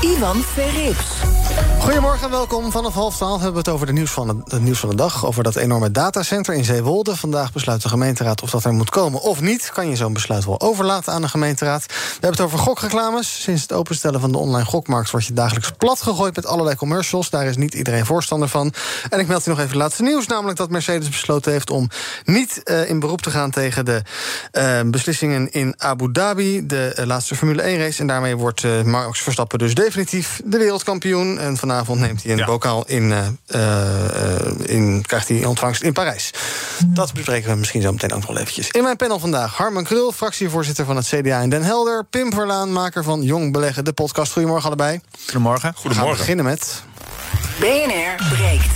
Ivan Verrips. Goedemorgen en welkom. Vanaf half twaalf hebben we het over de nieuws van de, het nieuws van de dag. Over dat enorme datacenter in Zeewolde. Vandaag besluit de gemeenteraad of dat er moet komen of niet. Kan je zo'n besluit wel overlaten aan de gemeenteraad. We hebben het over gokreclames. Sinds het openstellen van de online gokmarkt... wordt je dagelijks plat gegooid met allerlei commercials. Daar is niet iedereen voorstander van. En ik meld u nog even het laatste nieuws. Namelijk dat Mercedes besloten heeft om niet uh, in beroep te gaan... tegen de uh, beslissingen in Abu Dhabi. De uh, laatste Formule 1-race. En daarmee wordt Max Verstappen dus definitief de wereldkampioen. En vanavond neemt hij een ja. bokaal in, uh, uh, in, krijgt hij ontvangst in Parijs. Dat bespreken we misschien zo meteen ook nog wel eventjes. In mijn panel vandaag Harman Krul, fractievoorzitter van het CDA in Den Helder. Pim Verlaan, maker van Jong Beleggen, de podcast. Goedemorgen allebei. Goedemorgen. Goedemorgen. We beginnen met... BNR breekt.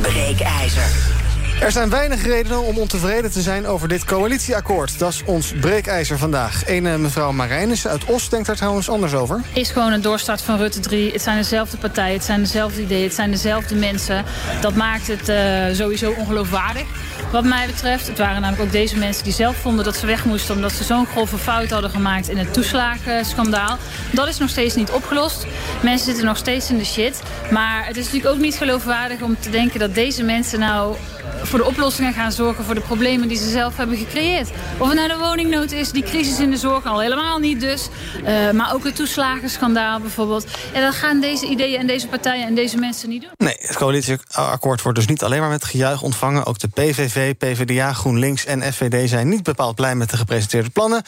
Breekijzer. Er zijn weinig redenen om ontevreden te zijn over dit coalitieakkoord. Dat is ons breekijzer vandaag. Ene mevrouw Marijnissen uit Os denkt daar trouwens anders over. Is gewoon een doorstart van Rutte 3. Het zijn dezelfde partijen, het zijn dezelfde ideeën, het zijn dezelfde mensen. Dat maakt het uh, sowieso ongeloofwaardig. Wat mij betreft, het waren namelijk ook deze mensen die zelf vonden dat ze weg moesten... omdat ze zo'n grove fout hadden gemaakt in het toeslagenschandaal. Dat is nog steeds niet opgelost. Mensen zitten nog steeds in de shit. Maar het is natuurlijk ook niet geloofwaardig om te denken dat deze mensen nou voor de oplossingen gaan zorgen voor de problemen die ze zelf hebben gecreëerd. Of het nou de woningnood is, die crisis in de zorg al helemaal niet dus. Uh, maar ook het toeslagenschandaal bijvoorbeeld. En dat gaan deze ideeën en deze partijen en deze mensen niet doen. Nee, het coalitieakkoord wordt dus niet alleen maar met gejuich ontvangen. Ook de PVV, PvdA, GroenLinks en FVD zijn niet bepaald blij met de gepresenteerde plannen.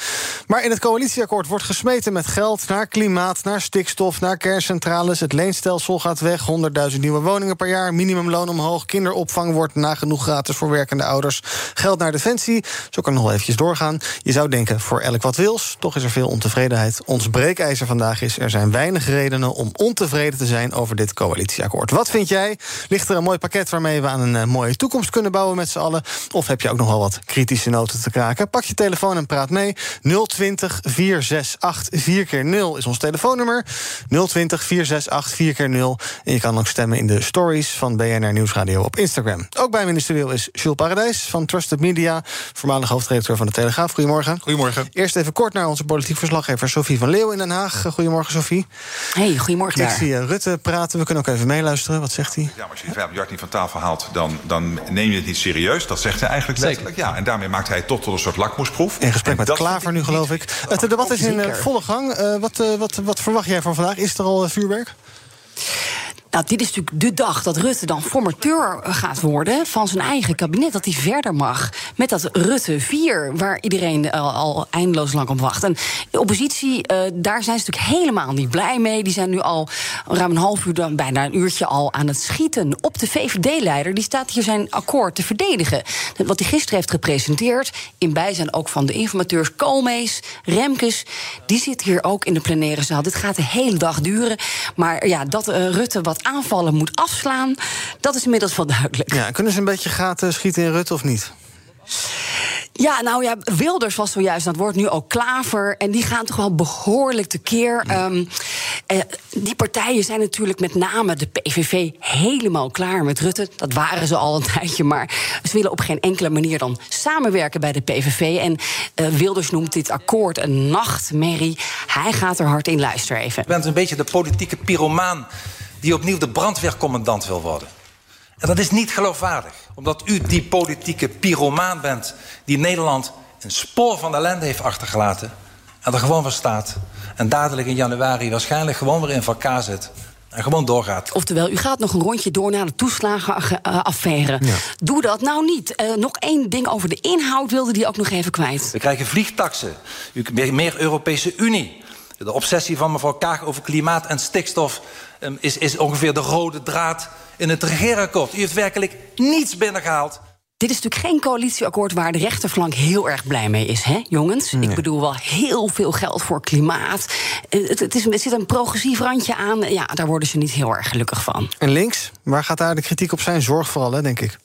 Maar in het coalitieakkoord wordt gesmeten met geld naar klimaat, naar stikstof, naar kerncentrales. Het leenstelsel gaat weg, 100.000 nieuwe woningen per jaar, minimumloon omhoog, kinderopvang wordt nagenoeg gratis voor werkende ouders. Geld naar defensie. Zo kan ik nog eventjes doorgaan. Je zou denken, voor elk wat wils. Toch is er veel ontevredenheid. Ons breekijzer vandaag is... er zijn weinig redenen om ontevreden te zijn over dit coalitieakkoord. Wat vind jij? Ligt er een mooi pakket waarmee we aan een uh, mooie toekomst kunnen bouwen met z'n allen? Of heb je ook nog wel wat kritische noten te kraken? Pak je telefoon en praat mee. 020 468 4 keer 0 is ons telefoonnummer. 020 468 4 keer 0 En je kan ook stemmen in de stories van BNR Nieuwsradio op Instagram. Ook bij me is Jules Paradijs van Trusted Media, voormalig hoofdredacteur van de Telegraaf. Goedemorgen. Goedemorgen. Eerst even kort naar onze politiek verslaggever Sophie van Leeuw in Den Haag. Goedemorgen, Sophie. Hey, goedemorgen. Ik zie Rutte praten. We kunnen ook even meeluisteren. Wat zegt hij? Ja, maar als je 5 miljard niet van tafel haalt, dan, dan neem je het niet serieus. Dat zegt hij eigenlijk letterlijk. Ja, en daarmee maakt hij het tot, tot een soort lakmoesproef. In gesprek met Klaver nu, geloof ik. Het debat is in uh, volle gang. Uh, wat, uh, wat, wat verwacht jij van vandaag? Is er al vuurwerk? Nou, dit is natuurlijk de dag dat Rutte dan formateur gaat worden van zijn eigen kabinet. Dat hij verder mag met dat Rutte 4, waar iedereen al, al eindeloos lang op wacht. En de oppositie, uh, daar zijn ze natuurlijk helemaal niet blij mee. Die zijn nu al ruim een half uur, dan bijna een uurtje al aan het schieten op de VVD-leider. Die staat hier zijn akkoord te verdedigen. Wat hij gisteren heeft gepresenteerd, in bijzijn ook van de informateurs Koolmees, Remkes, die zit hier ook in de plenaire zaal. Dit gaat de hele dag duren. Maar ja, dat uh, Rutte wat aanvallen moet afslaan, dat is inmiddels wel duidelijk. Ja, kunnen ze een beetje gaten schieten in Rutte of niet? Ja, nou ja, Wilders was zojuist dat wordt nu ook Klaver. En die gaan toch wel behoorlijk tekeer. Ja. Um, eh, die partijen zijn natuurlijk met name de PVV helemaal klaar met Rutte. Dat waren ze al een tijdje, maar ze willen op geen enkele manier dan samenwerken bij de PVV. En uh, Wilders noemt dit akkoord een nachtmerrie. Hij gaat er hard in. Luister even. Je bent een beetje de politieke pyromaan die opnieuw de brandweercommandant wil worden. En dat is niet geloofwaardig, omdat u die politieke pyromaan bent die Nederland een spoor van ellende heeft achtergelaten en er gewoon voor staat en dadelijk in januari waarschijnlijk gewoon weer in elkaar zit en gewoon doorgaat. Oftewel, u gaat nog een rondje door naar de toeslagenaffaire. Ja. Doe dat nou niet. Uh, nog één ding over de inhoud wilde die ook nog even kwijt. We krijgen vliegtaxen, meer Europese Unie. De obsessie van mevrouw Kaag over klimaat en stikstof um, is, is ongeveer de rode draad in het regeerakkoord. U heeft werkelijk niets binnengehaald. dit is natuurlijk geen coalitieakkoord waar de rechterflank heel erg blij mee is, hè, jongens? Ik bedoel wel heel veel geld voor klimaat. Eh, Het, het is, er zit een progressief randje aan. Ja, daar worden ze niet heel erg gelukkig van. En links, waar gaat daar de kritiek op zijn? Zorg vooral, hè, denk ik.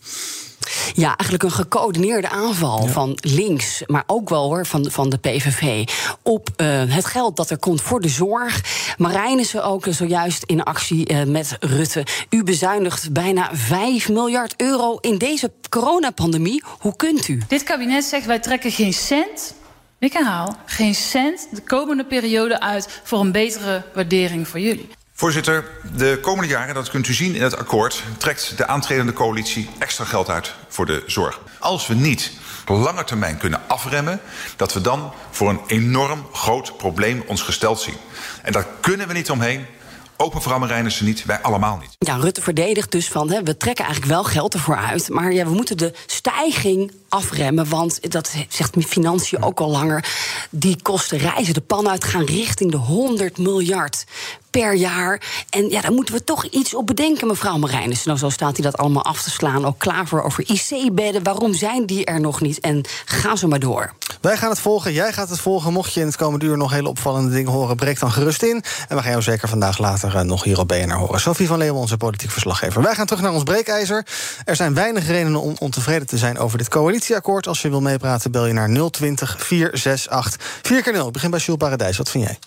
Ja, eigenlijk een gecoördineerde aanval van links, maar ook wel hoor, van, van de PVV. op eh, het geld dat er komt voor de zorg. Marijnissen ook zojuist in actie eh, met Rutte. U bezuinigt bijna 5 miljard euro in deze coronapandemie. Hoe kunt u? Dit kabinet zegt wij trekken geen cent, ik herhaal, geen cent de komende periode uit voor een betere waardering voor jullie. Voorzitter, de komende jaren, dat kunt u zien in het akkoord, trekt de aantredende coalitie extra geld uit voor de zorg. Als we niet lange termijn kunnen afremmen, dat we dan voor een enorm groot probleem ons gesteld zien. En daar kunnen we niet omheen. Ook mevrouw Marijnissen niet, wij allemaal niet. Ja, Rutte verdedigt dus van, hè, we trekken eigenlijk wel geld ervoor uit... maar ja, we moeten de stijging afremmen, want dat zegt Financiën ook al langer... die kosten reizen de pan uit, gaan richting de 100 miljard per jaar. En ja, daar moeten we toch iets op bedenken, mevrouw Marijnissen. Nou, zo staat hij dat allemaal af te slaan. Ook klaver over IC-bedden. Waarom zijn die er nog niet? En ga zo maar door. Wij gaan het volgen, jij gaat het volgen. Mocht je in het komende uur nog hele opvallende dingen horen... breek dan gerust in. En we gaan jou zeker vandaag later uh, nog hier op BNR horen. Sophie van Leeuwen, onze politiek verslaggever. Wij gaan terug naar ons breekijzer. Er zijn weinig redenen om ontevreden te zijn over dit coalitieakkoord. Als je wil meepraten, bel je naar 020 468 4 keer 0 Ik begin bij Jules Paradijs. Wat vind jij?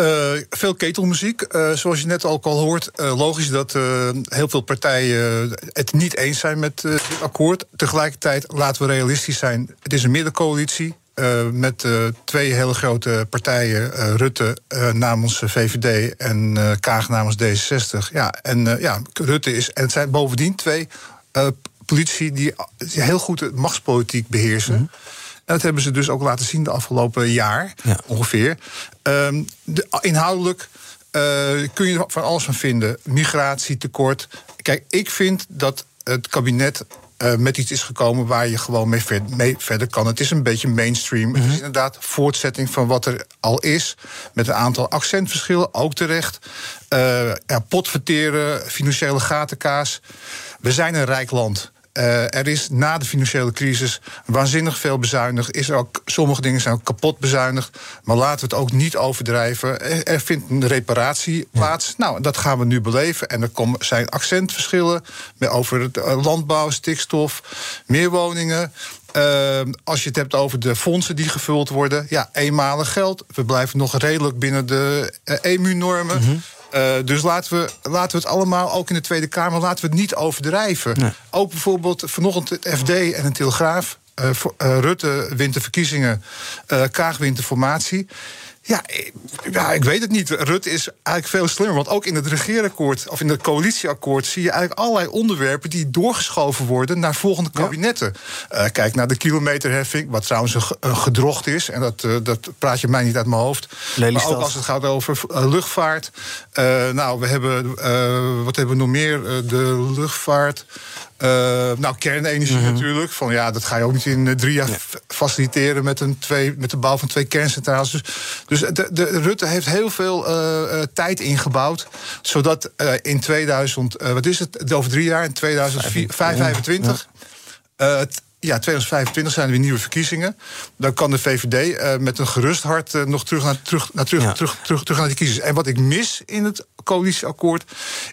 Uh, veel ketelmuziek. Uh, zoals je net ook al hoort, uh, logisch dat heel veel partijen het niet eens zijn met dit akkoord. Tegelijkertijd laten we realistisch zijn. Het is een middencoalitie. met twee hele grote partijen, Rutte namens VVD en Kaag namens D66. Ja, en ja, Rutte is. En het zijn bovendien twee politici die heel goed machtspolitiek beheersen. -hmm. Dat hebben ze dus ook laten zien de afgelopen jaar, ja. ongeveer. Um, de, inhoudelijk uh, kun je er van alles van vinden. Migratie, tekort. Kijk, ik vind dat het kabinet uh, met iets is gekomen waar je gewoon mee, ver, mee, verder kan. Het is een beetje mainstream. Mm -hmm. Het is inderdaad voortzetting van wat er al is. Met een aantal accentverschillen, ook terecht. Uh, ja, potverteren, financiële gatenkaas. We zijn een rijk land. Uh, er is na de financiële crisis waanzinnig veel bezuinigd. Is er ook, sommige dingen zijn ook kapot bezuinigd. Maar laten we het ook niet overdrijven. Er, er vindt een reparatie plaats. Ja. Nou, dat gaan we nu beleven. En er komen, zijn accentverschillen over het landbouw, stikstof, meer woningen. Uh, als je het hebt over de fondsen die gevuld worden, ja, eenmalig geld. We blijven nog redelijk binnen de uh, EMU-normen. Mm -hmm. Uh, dus laten we, laten we het allemaal, ook in de Tweede Kamer, laten we het niet overdrijven. Nee. Ook bijvoorbeeld vanochtend het FD en een Telegraaf. Uh, uh, Rutte wint de verkiezingen, Kaag wint de formatie. Ja, ja, ik weet het niet. Rutte is eigenlijk veel slimmer. Want ook in het regeerakkoord of in het coalitieakkoord zie je eigenlijk allerlei onderwerpen die doorgeschoven worden naar volgende kabinetten. Ja. Uh, kijk naar de kilometerheffing, wat trouwens een, een gedrocht is. En dat, uh, dat praat je mij niet uit mijn hoofd. Lelystad. Maar ook als het gaat over uh, luchtvaart. nou, we hebben, wat hebben we nog meer? de luchtvaart. Uh, nou, kernenergie mm -hmm. natuurlijk. Van ja, dat ga je ook niet in uh, drie jaar ja. faciliteren met, een twee, met de bouw van twee kerncentrales. Dus, dus de, de, Rutte heeft heel veel uh, tijd ingebouwd. Zodat in 2000, wat is het? Over drie jaar, in 2025. Ja. Ja, 2025 zijn er weer nieuwe verkiezingen. Dan kan de VVD uh, met een gerust hart uh, nog terug naar, terug, naar, terug, ja. terug, terug, terug naar die kiezers. En wat ik mis in het coalitieakkoord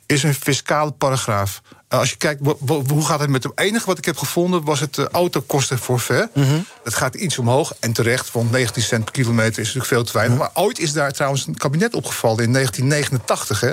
is een fiscale paragraaf. Als je kijkt, hoe gaat het met het enige wat ik heb gevonden was het uh, autokostenforfait. Mm -hmm. Dat gaat iets omhoog en terecht, want 19 cent per kilometer is natuurlijk veel te weinig. Mm -hmm. Maar ooit is daar trouwens een kabinet opgevallen in 1989. Hè.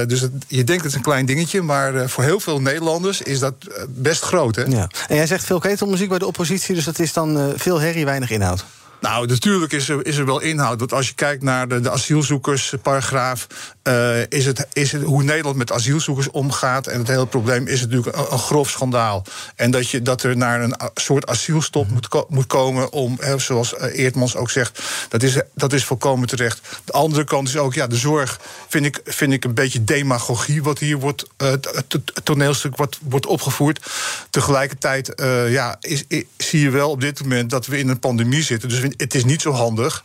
Uh, dus het, je denkt het is een klein dingetje, maar voor heel veel Nederlanders is dat best groot. Hè. Ja. En jij zegt veel ketelmuziek bij de oppositie, dus dat is dan veel herrie, weinig inhoud. Nou, natuurlijk is er, is er wel inhoud. Want als je kijkt naar de, de asielzoekersparagraaf, uh, is, het, is het hoe Nederland met asielzoekers omgaat. En het hele probleem is natuurlijk een, een grof schandaal. En dat, je, dat er naar een soort asielstop moet, ko moet komen om, hè, zoals Eertmans ook zegt, dat is, dat is volkomen terecht. De andere kant is ook, ja, de zorg vind ik, vind ik een beetje demagogie wat hier wordt, uh, het toneelstuk wat wordt opgevoerd. Tegelijkertijd, uh, ja, is, is, zie je wel op dit moment dat we in een pandemie zitten. Dus het is niet zo handig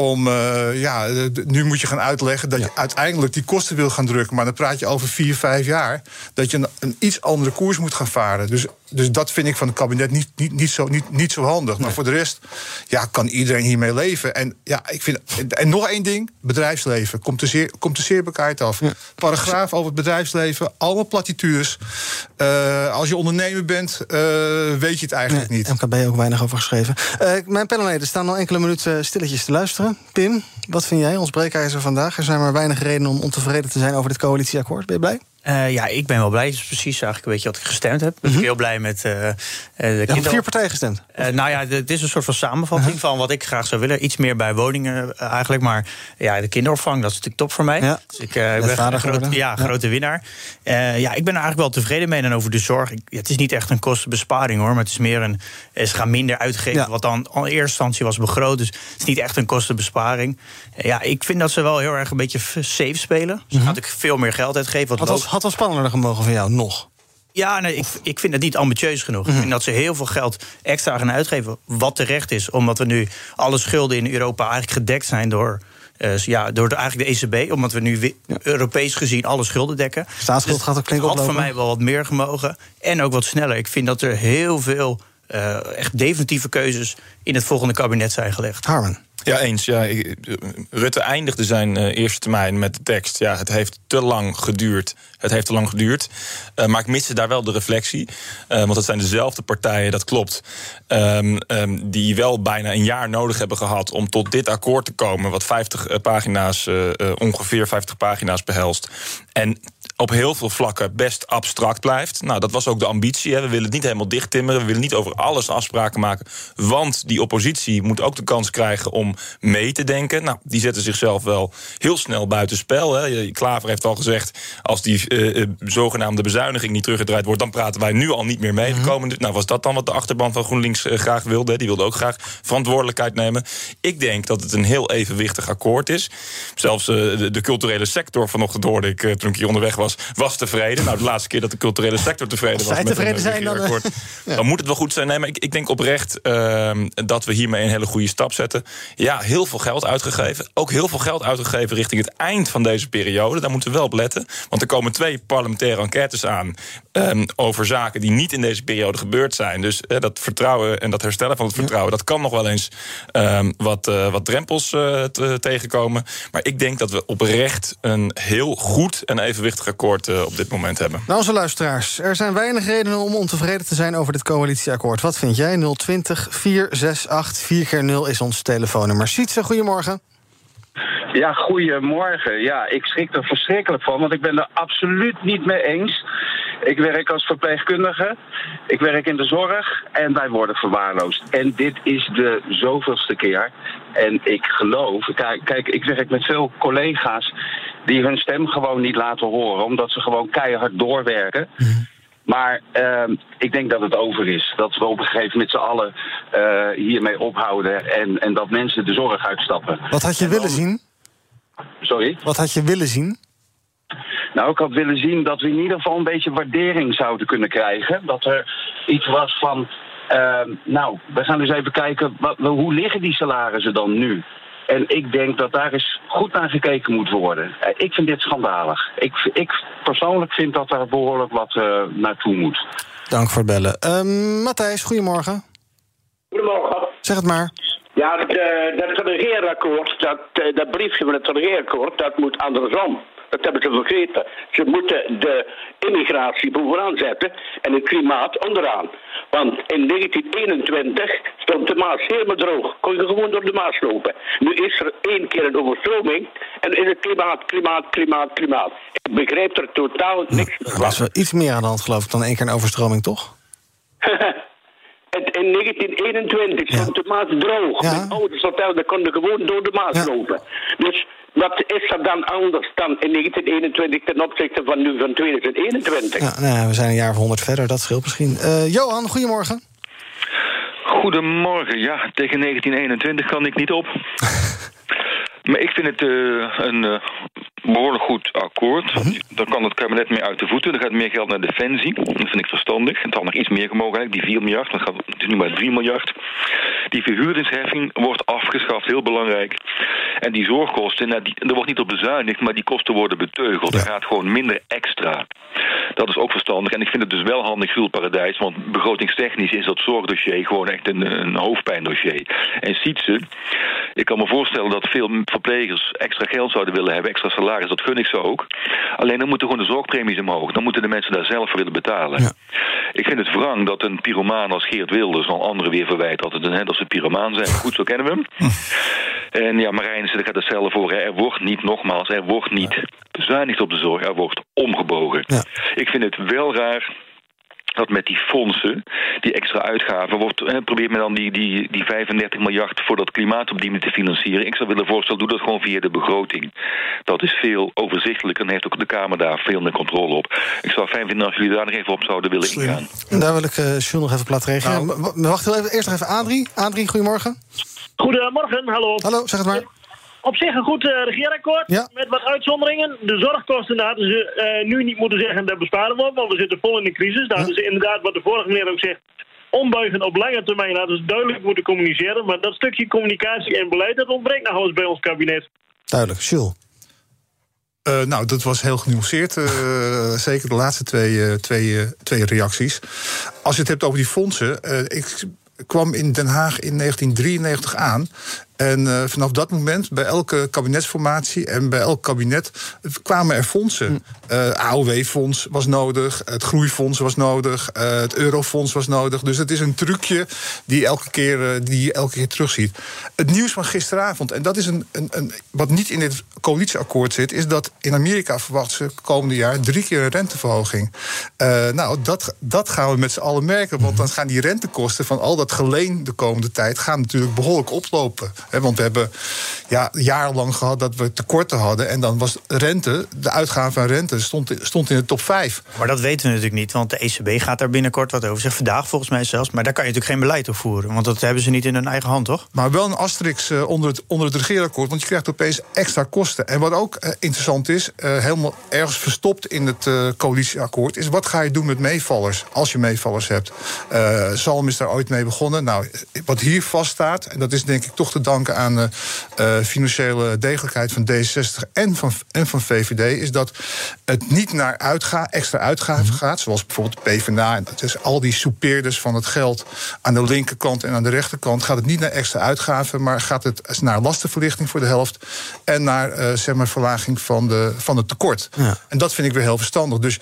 om, uh, ja, nu moet je gaan uitleggen dat ja. je uiteindelijk die kosten wil gaan drukken. Maar dan praat je over vier, vijf jaar dat je een, een, iets andere koers moet gaan varen. Dus dus dat vind ik van het kabinet niet, niet, niet, zo, niet, niet zo handig. Maar voor de rest ja, kan iedereen hiermee leven. En, ja, ik vind, en nog één ding: bedrijfsleven. Komt er zeer, komt er zeer bekijkt af. Paragraaf over het bedrijfsleven, allemaal platitudes. Eh, als je ondernemer bent, eh, weet je het eigenlijk niet. MKB ook weinig over geschreven. Uh, mijn panelleden staan al enkele minuten stilletjes te luisteren. Pim, wat vind jij, ons breekijzer vandaag? Er zijn maar weinig redenen om ontevreden te zijn over dit coalitieakkoord. Ben je blij? Uh, ja, ik ben wel blij. Dat is precies eigenlijk een beetje wat ik gestemd heb. Ik ben mm -hmm. heel blij met uh, de kinder... vier partijen gestemd? Uh, nou ja, het is een soort van samenvatting -huh. van wat ik graag zou willen. Iets meer bij woningen eigenlijk. Maar ja, de kinderopvang, dat is natuurlijk top voor mij. Ja. Dus ik ben een groot, ja, grote winnaar. ja, ik ben er eigenlijk wel tevreden mee. En over de zorg, ik, het is niet echt een kostenbesparing hoor. Maar het is meer een, ze gaan minder uitgeven. Ja. Wat dan in eerste instantie was begroot. Dus het is niet echt een kostenbesparing. ja, ik vind dat ze wel heel erg een beetje safe spelen. Ze gaan natuurlijk veel meer geld uitgeven. Wat was, had wel spannender gemogen van jou, nog? Ja, nee, ik, ik vind het niet ambitieus genoeg. Mm. Ik vind dat ze heel veel geld extra gaan uitgeven. Wat terecht is, omdat we nu alle schulden in Europa eigenlijk gedekt zijn door. Uh, ja, door de, eigenlijk de ECB, omdat we nu ja. Europees gezien alle schulden dekken. Staatsschuld dus gaat ook flink had oplopen. voor mij wel wat meer gemogen. En ook wat sneller. Ik vind dat er heel veel uh, echt definitieve keuzes in het volgende kabinet zijn gelegd. Harman. Ja, eens. Ja, Rutte eindigde zijn uh, eerste termijn met de tekst. Ja, het heeft te lang geduurd. Het heeft te lang geduurd. Uh, maar ik miste daar wel de reflectie. Uh, want het zijn dezelfde partijen, dat klopt. Um, um, die wel bijna een jaar nodig hebben gehad om tot dit akkoord te komen. Wat 50 pagina's, ongeveer 50 pagina's behelst. En op heel veel vlakken best abstract blijft. Nou, dat was ook de ambitie. Hè. We willen het niet helemaal dichttimmeren. We willen niet over alles afspraken maken. Want die oppositie moet ook de kans krijgen om mee te denken. Nou, die zetten zichzelf wel heel snel buitenspel. Hè. Klaver heeft al gezegd, als die uh, zogenaamde bezuiniging niet teruggedraaid wordt... dan praten wij nu al niet meer mee. Mm -hmm. komende, nou, was dat dan wat de achterban van GroenLinks uh, graag wilde? Die wilde ook graag verantwoordelijkheid nemen. Ik denk dat het een heel evenwichtig akkoord is. Zelfs de, de, culturele sector, vanochtend hoorde ik toen ik hier onderweg was... was tevreden. Nou, de laatste keer dat de culturele sector tevreden was... met tevreden een, zijn, dan, ja. dan moet het wel goed zijn. Nee, maar ik, ik denk oprecht ehm, dat we hiermee een hele goede stap zetten. Ja, heel veel geld uitgegeven. Ook heel veel geld uitgegeven richting het eind van deze periode. Daar moeten we wel op letten. Want er komen twee parlementaire enquêtes aan... Um, over zaken die niet in deze periode gebeurd zijn. Dus uh, dat vertrouwen en dat herstellen van het vertrouwen... dat kan nog wel eens um, wat, wat drempels te, tegenkomen. Maar ik denk dat we oprecht een heel goed en evenwichtig akkoord op dit moment hebben. Nou, onze luisteraars, er zijn weinig redenen om ontevreden te zijn... over dit coalitieakkoord. Wat vind jij? 020 468 4 keer 0 is ons telefoonnummer. Sietse, goedemorgen. Ja, goedemorgen. Ja, ik schrik er verschrikkelijk van, want ik ben er absoluut niet mee eens. Ik werk als verpleegkundige, ik werk in de zorg en wij worden verwaarloosd. En dit is de zoveelste keer. En ik geloof, kijk, kijk ik werk met veel collega's die hun stem gewoon niet laten horen, omdat ze gewoon keihard doorwerken. Mm. Maar uh, ik denk dat het over is. Dat we op een gegeven moment z'n allen uh, hiermee ophouden en, en dat mensen de zorg uitstappen. Wat had je en willen zien? Sorry? Wat had je willen zien? Nou, ik had willen zien dat we in ieder geval een beetje waardering zouden kunnen krijgen. Dat er iets was van. Uh, nou, we gaan eens even kijken. Wat, hoe liggen die salarissen dan nu? En ik denk dat daar eens goed naar gekeken moet worden. Ik vind dit schandalig. Ik, ik persoonlijk vind dat daar behoorlijk wat uh, naartoe moet. Dank voor het bellen. Uh, Matthijs, goedemorgen. Goedemorgen. Zeg het maar. Ja, dat, uh, dat regeerakkoord, dat, dat briefje van het regeerakkoord, dat moet andersom. Dat hebben ze vergeten. Ze moeten de immigratie bovenaan zetten en het klimaat onderaan. Want in 1921 stond de Maas helemaal droog. Kon je gewoon door de Maas lopen. Nu is er één keer een overstroming en is het klimaat, klimaat, klimaat, klimaat. Ik begrijp er totaal niks van. Er was wel iets meer aan de hand, geloof ik, dan één keer een overstroming, toch? in 1921 stond ja. de Maas droog. Ja. Mijn ouders vertelden, konden gewoon door de Maas ja. lopen. Dus wat is er dan anders dan in 1921 ten opzichte van nu van 2021? Ja, nou, we zijn een jaar of honderd verder, dat scheelt misschien. Uh, Johan, goedemorgen. Goedemorgen. Ja, tegen 1921 kan ik niet op. maar ik vind het uh, een uh, behoorlijk goed akkoord. Daar kan het kabinet mee uit de voeten. Er gaat meer geld naar defensie. Dat vind ik verstandig. Het had nog iets meer gemogen eigenlijk, die 4 miljard. Dan gaat het is nu maar 3 miljard. Die verhuurdersheffing wordt afgeschaft, heel belangrijk. En die zorgkosten, nou, die, er wordt niet op bezuinigd, maar die kosten worden beteugeld. Er gaat gewoon minder extra. Dat is ook verstandig. En ik vind het dus wel handig, Jules Paradijs, want begrotingstechnisch is dat zorgdossier gewoon echt een, een hoofdpijndossier. En ziet ze, ik kan me voorstellen dat veel verplegers extra geld zouden willen hebben, extra salaris, dat gun ik ze ook. Alleen dan moeten gewoon de zorgpremies omhoog. Dan moeten de mensen daar zelf voor willen betalen. Ik vind het wrang dat een pyromaan als Geert Wilders dan anderen weer verwijt dat, het een, dat ze pyromaan zijn. Goed, zo kennen we hem. En ja, Marijnissen gaat het zelf voor. Er wordt niet, nogmaals, er wordt niet bezuinigd op de zorg. Er wordt omgebogen. Ik vind het wel raar dat met die fondsen, die extra uitgaven, wordt, eh, probeert men dan die, die, die 35 miljard voor dat klimaatopdienen te financieren. Ik zou willen voorstellen, doe dat gewoon via de begroting. Dat is veel overzichtelijker en heeft ook de Kamer daar veel meer controle op. Ik zou fijn vinden als jullie daar nog even op zouden willen ingaan. Daar wil ik uh, Jules nog even plat reageren. Nou. Wacht heel even, eerst nog even Adrie. Adrie, goedemorgen. Goedemorgen, hallo. Hallo, zeg het maar. Op zich een goed eh, regeerakkoord, Ja. met wat uitzonderingen. De zorgkosten daar hadden ze eh, nu niet moeten zeggen dat besparen we op, want we zitten vol in de crisis. Daar hadden ze inderdaad, wat de vorige meneer ook zegt, ombuigen op lange termijn hadden ze duidelijk moeten communiceren. Maar dat stukje communicatie en beleid, dat ontbreekt nog eens bij ons kabinet. Duidelijk, Jules. Eh, nou, dat was heel genuanceerd. eh, zeker de laatste twee, eh, twee, eh, twee reacties. Als je het hebt over die fondsen. eh, ik kwam in Den Haag in 1993 aan. En eh, vanaf dat moment, bij elke kabinetsformatie en bij elk kabinet kwamen er fondsen. Eh AOW-fonds was nodig, het Groeifonds was nodig, eh, het Eurofonds was nodig. Dus het is een trucje die elke keer, eh, die je elke keer terugziet. Het nieuws van gisteravond, en dat is een, een, een, wat niet in dit coalitieakkoord zit, is dat in Amerika verwachten ze komende jaar drie keer een renteverhoging. Eh, nou, dat, dat gaan we met z'n allen merken, want dan gaan die rentekosten van al dat geleen de komende tijd gaan natuurlijk behoorlijk oplopen. Want we hebben ja, jarenlang gehad dat we tekorten hadden. En dan was rente, de uitgave van rente, stond, stond in de top 5. Maar dat weten we natuurlijk niet, want de ECB gaat daar binnenkort wat over zeggen. Vandaag volgens mij zelfs. Maar daar kan je natuurlijk geen beleid op voeren, want dat hebben ze niet in hun eigen hand, toch? Maar wel een asterix eh, onder, het, onder het regeerakkoord, want je krijgt opeens extra kosten. En wat ook eh, interessant is, eh, helemaal ergens verstopt in het coalitieakkoord, is wat ga je doen met meevallers, als je meevallers hebt. Eh Salm is daar ooit mee begonnen. Nou, wat hier vaststaat, en dat is denk ik toch te danken aan de eh, financiële degelijkheid van D66 en van, en van VVD, is dat het niet naar uitga, extra uitgaven gaat, zoals bijvoorbeeld PvdA. En dat is al die soupeerders van het geld aan de linkerkant en aan de rechterkant. Gaat het niet naar extra uitgaven, maar gaat het naar lastenverlichting voor de helft. En naar eh, zeg maar verlaging van, de, van het tekort. En dat vind ik weer heel verstandig. Dus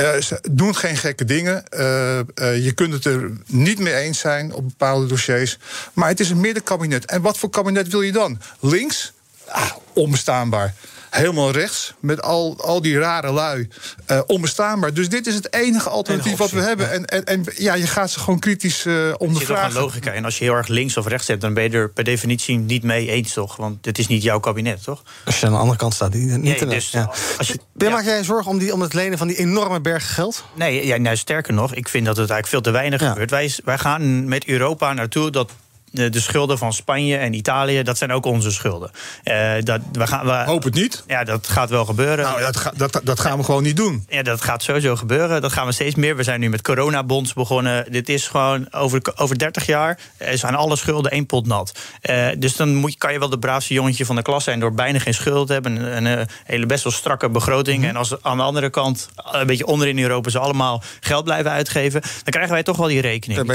eh, ze doen geen gekke dingen. Eh, eh, je kunt het er niet mee eens zijn op bepaalde dossiers. Maar het is een middenkabinet. En wat voor kabinet wil je dan? Links? Ah, onbestaanbaar. Helemaal rechts, met al, al die rare lui. eh, onbestaanbaar. Dus dit is het enige alternatief wat we hebben. En, en, en ja, je gaat ze gewoon kritisch eh Er zit een ondervragen. logica in. Als je heel erg links of rechts hebt, dan ben je er per definitie niet mee eens, toch? Want dit is niet jouw kabinet, toch? Als je aan de andere kant staat, die, niet Nee, te- dus ja. als je, Ben, Maak jij je zorgen om, die, om het lenen van die enorme berg geld? Nee, ja, nou, sterker nog, ik vind dat het eigenlijk veel te weinig gebeurt. Wij, wij gaan met Europa naartoe dat de, de schulden van Spanje en Italië, dat zijn ook onze schulden. Eh, dat, we gaan, we, Hoop het niet. Ja, dat gaat wel gebeuren. Nou, dat, ga- dat, dat gaan we gewoon niet doen. Ja, dat gaat sowieso gebeuren. Dat gaan we steeds meer. We zijn nu met coronabonds begonnen. Dit is gewoon over, over 30 jaar eh, zijn alle schulden één pot nat. Eh, dus dan moet, je- kan je wel de braafste jongetje van de klas zijn door bijna geen schuld te hebben. Een, een, eh, hele best wel strakke begroting. Mhm. En als aan de andere kant een beetje onderin Europa ze allemaal geld blijven uitgeven, dan krijgen wij toch wel die rekening. In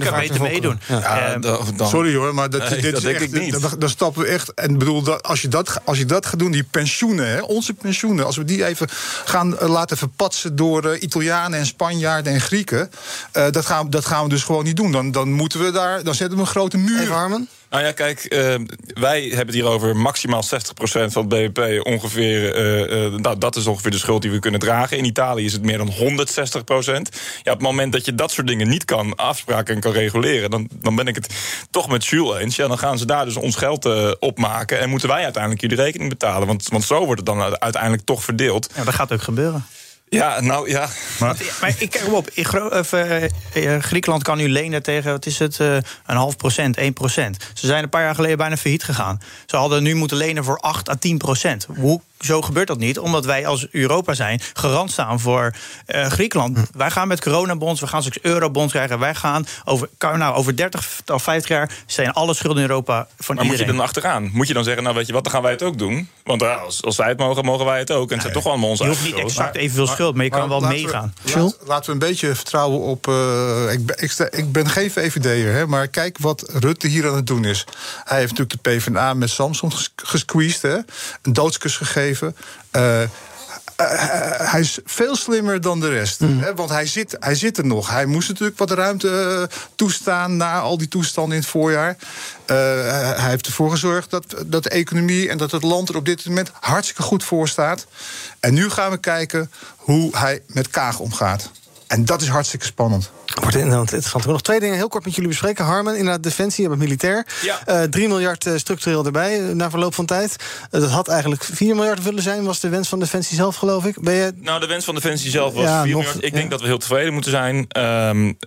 kan, vaart beter en meedoen. volkeren. Sorry hoor, maar dat, Nee, dit dat is denk echt, ik niet. Dan, dan stappen we echt. En bedoel, dat, als, je dat, als je dat gaat doen, die pensioenen, hè, onze pensioenen, als we die even gaan eh, laten verpatsen door eh, Italianen en Spanjaarden en Grieken, eh, dat, gaan, dat gaan we dus gewoon niet doen. Dan, dan moeten we daar, dan zetten we een grote muur. Harmen? Nou ja, kijk, eh, wij hebben het hier over maximaal 60% van het BBP ongeveer. eh, eh, nou, dat is ongeveer de schuld die we kunnen dragen. In Italië is het meer dan 160%. Ja, op het moment dat je dat soort dingen niet kan afspraken en kan reguleren, dan, dan ben ik het toch met Jules eens. Ja, dan gaan ze daar dus ons geld eh, opmaken en moeten wij uiteindelijk jullie rekening betalen. Want, want zo wordt het dan uiteindelijk toch verdeeld. ja, dat gaat ook gebeuren. Ja, nou ja. Maar, maar ik kijk op, of, eh, eh, Griekenland kan nu lenen tegen, wat is het, eh, een half procent, 1 procent. Ze zijn een paar jaar geleden bijna failliet gegaan. Ze hadden nu moeten lenen voor 8 à 10 procent. Hoe zo gebeurt dat niet, omdat wij als Europa zijn garant staan voor uh, Griekenland. Hm. Wij gaan met coronabonds, we gaan straks eurobonds krijgen. Wij gaan over, nou, over 30 of 50 jaar zijn alle schulden in Europa van maar iedereen. moet je dan achteraan? Moet je dan zeggen, nou weet je wat, dan gaan wij het ook doen? Want als, als wij het mogen, mogen wij het ook. En het zijn toch allemaal onze Je hoeft niet exact evenveel schuld, maar je kan wel meegaan. We, laten we een beetje vertrouwen op... Uh, ik, ben, ik, ik, ben geen VVD'er, maar kijk wat Rutte hier aan het doen is. Hij heeft natuurlijk de PvdA met Samsung gesqueezed, hè, een doodskus gegeven. Uh, hij is veel slimmer dan de rest. Mm. Hè, want hij zit, hij zit er nog. Hij moest natuurlijk wat ruimte toestaan na al die toestanden in het voorjaar. Uh, hij heeft ervoor gezorgd dat, dat de economie en dat het land er op dit moment hartstikke goed voor staat. En nu gaan we kijken hoe hij met Kaag omgaat. En dat is hartstikke spannend. Wordt interessant. Ik wil nog twee dingen heel kort met jullie bespreken. Harmen, inderdaad, Defensie, hebben militair. Ja. Uh, 3 miljard uh, structureel erbij uh, na verloop van tijd. dat had eigenlijk 4 miljard willen zijn, was de wens van Defensie zelf, geloof ik. Ben je... Nou, de wens van Defensie zelf was ja, 4 nog, miljard. Ik ja. denk dat we heel tevreden moeten zijn. Um,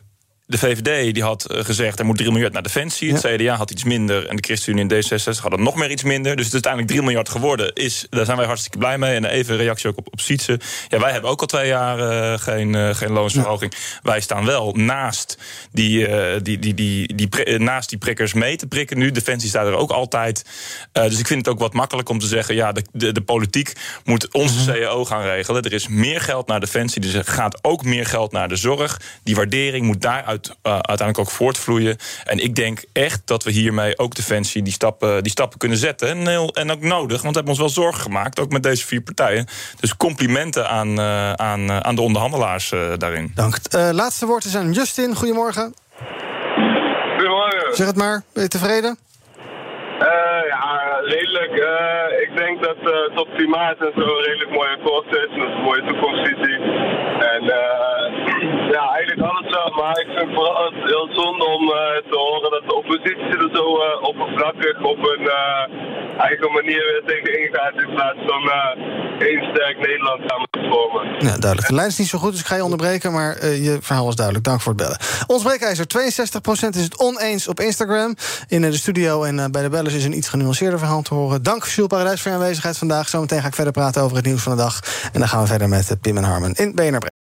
de VVD die had gezegd er moet 3 miljard naar defensie. Het ja. CDA had iets minder. En de ChristenUnie en D66 hadden nog meer iets minder. Dus het is uiteindelijk 3 miljard geworden. Is, daar zijn wij hartstikke blij mee. En even een reactie ook op, op Sietse. Ja, wij hebben ook al twee jaar uh, geen, uh, geen loonsverhoging. Ja. Wij staan wel naast die, uh, die, die, die, die, naast die prikkers mee te prikken nu. Defensie staat er ook altijd. dus ik vind het ook wat makkelijk om te zeggen... ja, de, de, de politiek moet onze mm -hmm. CEO gaan regelen. Er is meer geld naar defensie. Dus er gaat ook meer geld naar de zorg. Die waardering moet daaruit uit, uh, uiteindelijk ook voortvloeien. En ik denk echt dat we hiermee ook Defensie die stappen, die stappen kunnen zetten. En, heel, en ook nodig, want we hebben ons wel zorgen gemaakt, ook met deze vier partijen. Dus complimenten aan, uh, aan, uh, aan de onderhandelaars uh, daarin. Dank. laatste woord is aan Justin. Goedemorgen. Goedemorgen. Zeg het maar, ben je tevreden? ja, redelijk. ik denk dat het op klimaat en zo een redelijk mooi akkoord is. En dat is een mooie toekomstvisie. En ja, eigenlijk alles wel. Maar ik vind vooral het heel zonde om uh, te horen dat de oppositie er zo uh, oppervlakkig op een uh, eigen manier weer tegen ingaat. In plaats van één sterk Nederland samen te vormen. Ja, duidelijk. De lijn is niet zo goed, dus ik ga je onderbreken. Maar je verhaal was duidelijk. Dank voor het bellen. Ons breekijzer, 62% is het oneens op Instagram. In de studio en bij de bellers is een iets genuanceerder verhaal te horen. Dank, Jules Paradijs, voor je aanwezigheid vandaag. Zometeen ga ik verder praten over het nieuws van de dag. En dan gaan we verder met Pim en Harmon in BNR.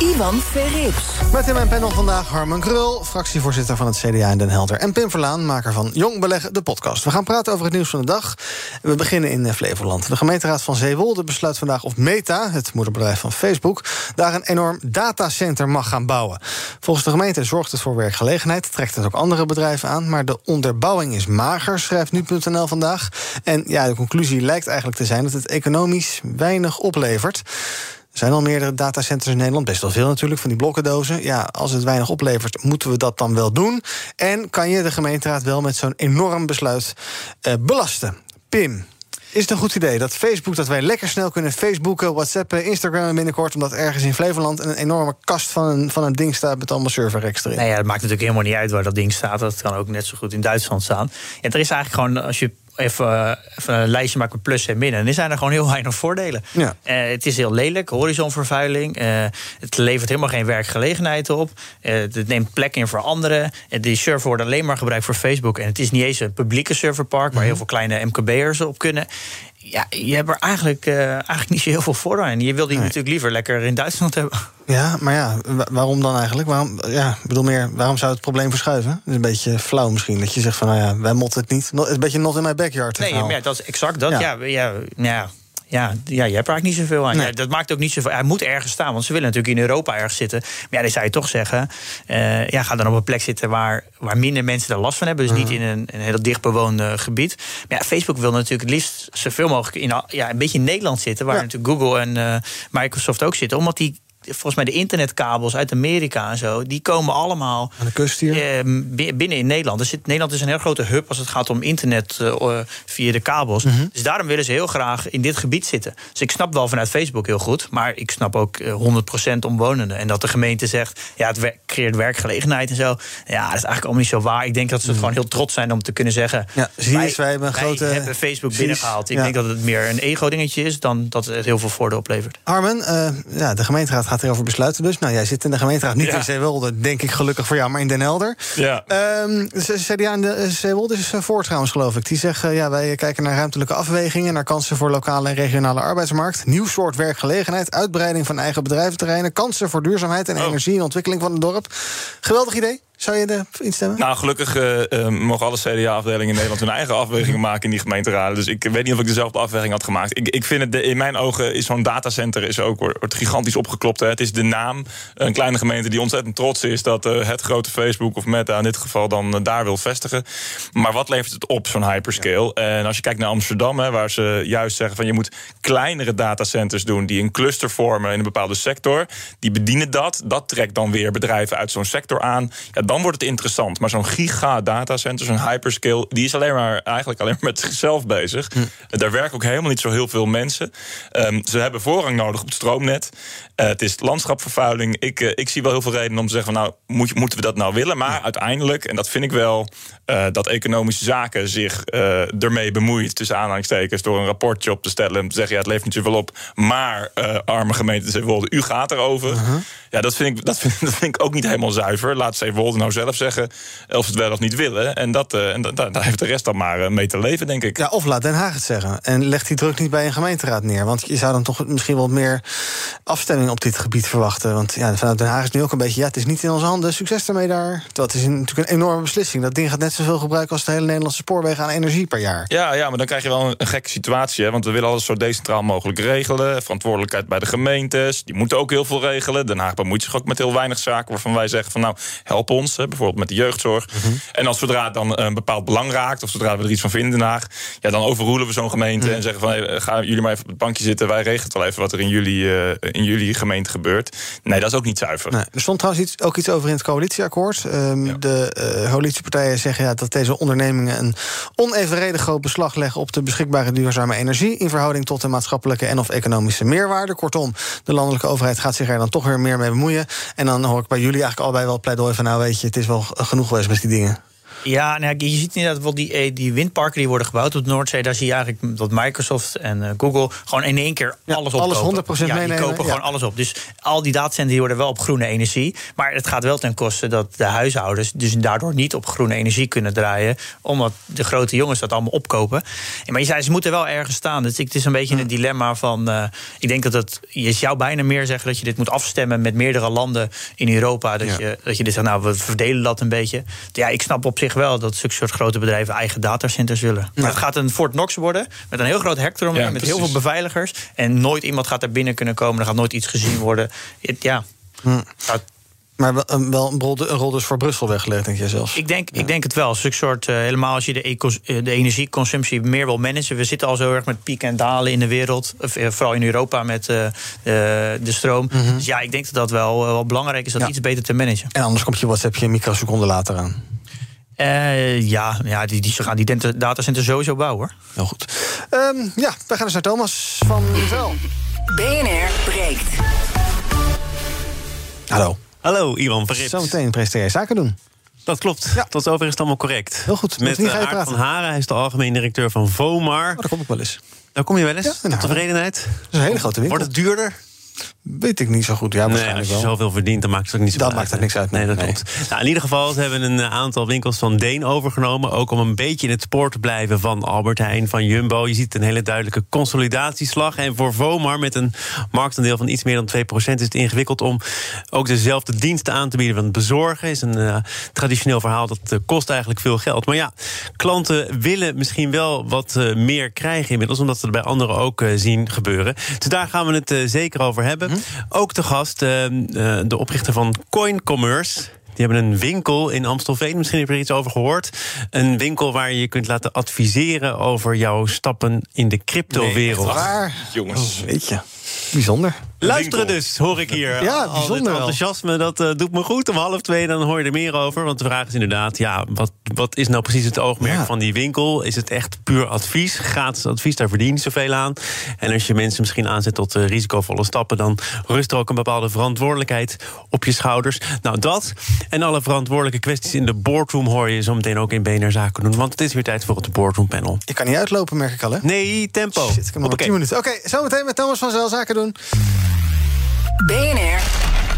Ivan Verrips. Met in mijn panel vandaag Harmen Krul, fractievoorzitter van het CDA in Den Helder. En Pim Verlaan, maker van Jong Beleggen, de podcast. We gaan praten over het nieuws van de dag. We beginnen in Flevoland. De gemeenteraad van Zeewolde besluit vandaag of Meta, het moederbedrijf van Facebook, daar een enorm datacenter mag gaan bouwen. Volgens de gemeente zorgt het voor werkgelegenheid, trekt het ook andere bedrijven aan. Maar de onderbouwing is mager, schrijft nu.nl vandaag. En ja, de conclusie lijkt eigenlijk te zijn dat het economisch weinig oplevert. Er zijn al meerdere datacenters in Nederland, best wel veel natuurlijk, van die blokkendozen. Ja, als het weinig oplevert, moeten we dat dan wel doen? En kan je de gemeenteraad wel met zo'n enorm besluit uh, belasten? Pim, is het een goed idee dat Facebook, dat wij lekker snel kunnen Facebooken, WhatsAppen, Instagrammen binnenkort, omdat ergens in Flevoland een enorme kast van een, van een ding staat met allemaal serverreeks erin? Nee, ja, het maakt natuurlijk helemaal niet uit waar dat ding staat. Dat kan ook net zo goed in Duitsland staan. Ja, er is eigenlijk gewoon, als je even, even een lijstje maken met plussen en minnen. En er zijn er gewoon heel weinig voordelen. Ja. Uh, het is heel lelijk, horizonvervuiling. Uh, het levert helemaal geen werkgelegenheid op. Uh, het neemt plek in voor anderen. die server wordt alleen maar gebruikt voor Facebook. En het is niet eens een publieke serverpark... waar mm -hmm. heel veel kleine MKB'ers op kunnen ja, je hebt er eigenlijk, uh, eigenlijk niet zo heel veel voor aan. Je wil die nee. natuurlijk liever lekker in Duitsland hebben. Ja, maar ja, waarom dan eigenlijk? Waarom, ja, bedoel meer, waarom zou het probleem verschuiven? Is een beetje flauw misschien. Dat je zegt van, nou ja, wij motten het niet. Het is een beetje not in my backyard. Nee, ja, dat is exact dat. Ja, ja, ja, ja ja, ja, je hebt er eigenlijk niet zoveel aan. Nee. Ja, dat maakt ook niet zoveel. Hij moet ergens staan, want ze willen natuurlijk in Europa ergens zitten. Maar ja, dan zou je toch zeggen: uh, ja, ga dan op een plek zitten waar, waar minder mensen er last van hebben. Dus niet in een, een heel dicht bewoond gebied. Maar ja, Facebook wil natuurlijk het liefst zoveel mogelijk in ja, een beetje in Nederland zitten, waar ja. natuurlijk Google en uh, Microsoft ook zitten, omdat die volgens mij de internetkabels uit Amerika en zo, die komen allemaal aan de kust hier eh, binnen in Nederland. Dus Nederland is een heel grote hub als het gaat om internet uh, via de kabels. Mhm. Dus daarom willen ze heel graag in dit gebied zitten. Dus ik snap wel vanuit Facebook heel goed, maar ik snap ook 100% omwonenden. En dat de gemeente zegt, ja, het wer creëert werkgelegenheid en zo. Ja, dat is eigenlijk allemaal niet zo waar. Ik denk dat ze Mhm. gewoon heel trots zijn om te kunnen zeggen. Ja, zie je eens, wij hebben een grote- hebben Facebook binnengehaald. Ik ja. denk dat het meer een ego-dingetje is dan dat het heel veel voordeel oplevert. Armen, eh, ja, de gemeenteraad gaat erover besluiten dus. Nou, jij zit in de gemeenteraad, niet Ja. in Zeewolde, denk ik gelukkig voor jou, maar in Den Helder. Ja. C- CDA in de eh, Zeewolde is eh, voor trouwens, geloof ik. Die zeggen, ja, wij kijken naar ruimtelijke afwegingen... naar kansen voor lokale en regionale arbeidsmarkt... nieuw soort werkgelegenheid, uitbreiding van eigen bedrijventerreinen... kansen voor duurzaamheid en energie en ontwikkeling van het dorp. Geweldig idee. Zou je er instemmen? Nou, gelukkig eh, eh, mogen alle CDA-afdelingen in Nederland hun eigen afwegingen maken in die gemeenteraden. Dus ik weet niet of ik dezelfde afweging had gemaakt. Ik, ik vind het, de- in mijn ogen is zo'n datacenter is ook, wordt gigantisch opgeklopt. Hè. Het is de naam. Een kleine gemeente die ontzettend trots is dat eh, het grote Facebook of Meta in dit geval dan eh, daar wil vestigen. Maar wat levert het op, zo'n hyperscale? En als je kijkt naar Amsterdam, hè, waar ze juist zeggen van je moet kleinere datacenters doen die een cluster vormen in een bepaalde sector. Die bedienen dat. Dat trekt dan weer bedrijven uit zo'n sector aan. Ja, dan wordt het interessant. Maar zo'n giga datacenter, zo'n hyperscale, die is alleen maar eigenlijk alleen maar met zichzelf bezig. Daar werken ook helemaal niet zo heel veel mensen. Ehm, ze hebben voorrang nodig op het stroomnet. Eh, het is landschapvervuiling. Ik, eh, ik zie wel heel veel redenen om te zeggen van nou, moet, moeten we dat nou willen? Maar uiteindelijk, en dat vind ik wel, eh, dat economische zaken zich ermee bemoeit, tussen aanhalingstekens, door een rapportje op te stellen en te zeggen, ja, het levert niet zoveel op. Maar arme gemeenten Zeewolde, u gaat erover. Ja, dat vind, ik, dat, vind, dat vind ik ook niet helemaal zuiver. Laat Zeewolde nou zelf zeggen of ze het wel of niet willen. En, dat, eh, en da- da- daar heeft de rest dan maar eh, mee te leven, denk ik. Ja, of laat Den Haag het zeggen. En leg die druk niet bij een gemeenteraad neer. Want je zou dan toch misschien wat meer afstemming op dit gebied verwachten. Want ja, vanuit Den Haag is nu ook een beetje... ja, het is niet in onze handen, succes ermee daar. Het is natuurlijk een enorme beslissing. Dat ding gaat net zoveel gebruiken... als de hele Nederlandse spoorwegen aan energie per jaar. Ja, ja, maar dan krijg je wel een, een gekke situatie. Hè? Want we willen alles zo decentraal mogelijk regelen. Verantwoordelijkheid bij de gemeentes. Die moeten ook heel veel regelen. Den Haag bemoeit zich ook met heel weinig zaken... waarvan wij zeggen van nou, help ons. Hè? Bijvoorbeeld met de jeugdzorg. En als zodra het dan een bepaald belang raakt... of zodra we er iets van vinden in Den Haag... Ja, dan overroelen we zo'n gemeente en zeggen van... Hey, gaan jullie maar even op het bankje zitten. Wij regelen het wel even wat er in jullie, eh, in jullie gemeente gebeurt. Nee, dat is ook niet zuiver. Nee, er stond trouwens iets, ook iets over in het coalitieakkoord. Ehm, De eh, coalitiepartijen zeggen ja, dat deze ondernemingen... een onevenredig groot beslag leggen op de beschikbare duurzame energie... in verhouding tot de maatschappelijke en of economische meerwaarde. Kortom, de landelijke overheid gaat zich er dan toch weer meer mee bemoeien. En dan hoor ik bij jullie eigenlijk allebei wel pleidooi van... nou het is wel genoeg geweest met die dingen. Ja, nou, ja, je ziet inderdaad wel die, eh, die windparken die worden gebouwd op de Noordzee. Daar zie je eigenlijk dat Microsoft en eh, Google gewoon in één keer alles op alles 100% ja, die meenemen, kopen gewoon alles op. Dus al die datacenters die worden wel op groene energie. Maar het gaat wel ten koste dat de huishoudens dus daardoor niet op groene energie kunnen draaien. Omdat de grote jongens dat allemaal opkopen. En Maar je zei, ze moeten wel ergens staan. Dus het is een beetje een dilemma van... eh, ik denk dat het, je zou bijna meer zeggen dat je dit moet afstemmen... met meerdere landen in Europa. Dat, je, dat je dit zegt, nou, we verdelen dat een beetje. Ja, ik snap op zich wel dat zulke soort grote bedrijven... eigen datacenters willen. Maar het gaat een Fort Knox worden... met een heel groot hek eromheen, met heel veel beveiligers. En nooit iemand gaat daar binnen kunnen komen. Er gaat nooit iets gezien worden. Het- ja, Maar wel, een- wel een, rol, een dus voor Brussel weggelegd, denk je zelfs. ik denk, ik denk het wel. Zulke soort, eh, helemaal als je de, eco- eh, de energieconsumptie meer wil managen. We zitten al zo erg met pieken en dalen in de wereld. Of, eh, vooral in Europa met de, de stroom. Dus ja, ik denk dat dat wel, wel belangrijk is dat Ja. iets beter te managen. En anders komt je WhatsAppje een microseconde later aan. Eh, ja, ja die, die, ze gaan die data- datacenters sowieso bouwen hoor. Heel goed. Ehm, ja, wij gaan dus naar Thomas van Vel. BNR breekt. Hallo. Hallo, Iwan Verrips. Zometeen presenteer jij zaken doen. Dat klopt. Tot zover is het allemaal correct. Heel goed. Met Met je Aart van Haren, hij is de algemeen directeur van VOMAR. Oh, daar kom ik wel eens. Daar kom je wel eens? Ja, Haren. tevredenheid? Dat is een hele grote winkel. Wordt het duurder? Weet ik niet zo goed. Ja, nee, waarschijnlijk als je wel. zoveel verdient, dan maakt het ook niet zo Dat maakt er niks uit. Nee, dat Nee. klopt. Nou, in ieder geval, ze hebben een eh, aantal winkels van Deen overgenomen. Ook om een beetje in het spoor te blijven van Albert Heijn, van Jumbo. Je ziet een hele duidelijke consolidatieslag. En voor Vomar, met een marktaandeel van iets meer dan 2%, is het ingewikkeld om ook dezelfde diensten aan te bieden. Want bezorgen is een eh, traditioneel verhaal. Dat eh, kost eigenlijk veel geld. Maar ja, klanten willen misschien wel wat meer krijgen inmiddels, omdat ze het bij anderen ook zien gebeuren. Dus daar gaan we het zeker over hebben. Ook te gast eh, eh, de oprichter van Coin Commerce. Die hebben een winkel in Amstelveen. Misschien heb je er iets over gehoord. Een winkel waar je je kunt laten adviseren over jouw stappen in de cryptowereld. Waar? Jongens. Weet je. Bijzonder. Luisteren dus, hoor ik hier. Ja, Al dit enthousiasme, dat eh, doet me goed. Om half twee, dan hoor je er meer over. Want de vraag is inderdaad, ja, wat, wat is nou precies het oogmerk van die winkel? Is het echt puur advies? Gratis advies, daar verdien je zoveel aan. En als je mensen misschien aanzet tot eh, risicovolle stappen... dan rust er ook een bepaalde verantwoordelijkheid op je schouders. Nou, dat en alle verantwoordelijke kwesties in de boardroom... hoor je zo meteen ook in BNR Zaken doen. Want het is weer tijd voor het boardroom panel. Ik kan niet uitlopen, merk ik al, hè? Nee, tempo. Shit, ik heb nog maar 10 minuten. Oké, zometeen met Thomas van Zel zaken doen. BNR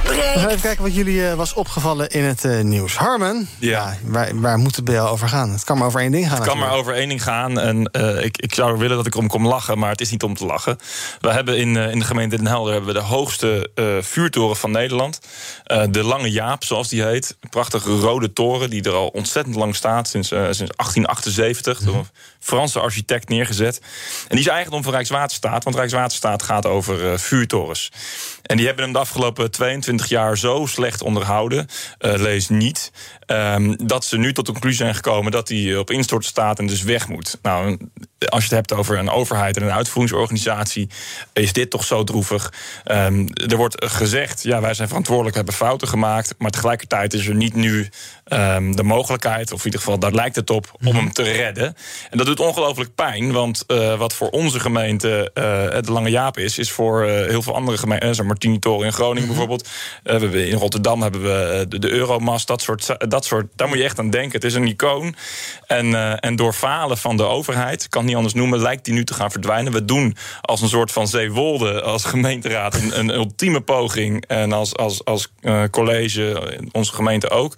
We gaan even kijken wat jullie eh, was opgevallen in het eh, nieuws. Harmen, ja. waar, waar moet het bij jou over gaan? Het kan maar over één ding gaan. Het kan maar over één ding gaan. En eh, ik, ik zou willen dat ik erom kom lachen, maar het is niet om te lachen. We hebben in, eh, in de gemeente Den Helder hebben we de hoogste eh, vuurtoren van Nederland. Eh, de Lange Jaap, zoals die heet. Een prachtige rode toren die er al ontzettend lang staat. Sinds, eh, sinds 1878. Door een Franse architect neergezet. En die is eigendom van Rijkswaterstaat. Want Rijkswaterstaat gaat over eh, vuurtorens. En die hebben hem de afgelopen 22 jaar zo slecht onderhouden. eh, lees niet. Ehm, dat ze nu tot de conclusie zijn gekomen dat hij op instort staat en dus weg moet. Nou, als je het hebt over een overheid en een uitvoeringsorganisatie, is dit toch zo droevig. Ehm, er wordt gezegd, ja, wij zijn verantwoordelijk, hebben fouten gemaakt. Maar tegelijkertijd is er niet nu ehm, de mogelijkheid, of in ieder geval daar lijkt het op, om hem te redden. En dat doet ongelooflijk pijn, want eh, wat voor onze gemeente eh, de Lange Jaap is, is voor eh, heel veel andere gemeenten, eh, zo'n Martini Toren in Groningen bijvoorbeeld. Eh, we hebben in Rotterdam hebben we eh, de, de Euromast, dat soort, za- dat soort, daar moet je echt aan denken. Het is een icoon. En, eh, en door falen van de overheid, kan het niet anders noemen, lijkt die nu te gaan verdwijnen. We doen als een soort van Zeewolde, als gemeenteraad, een, een ultieme poging. En als, als, als eh, college, onze gemeente ook.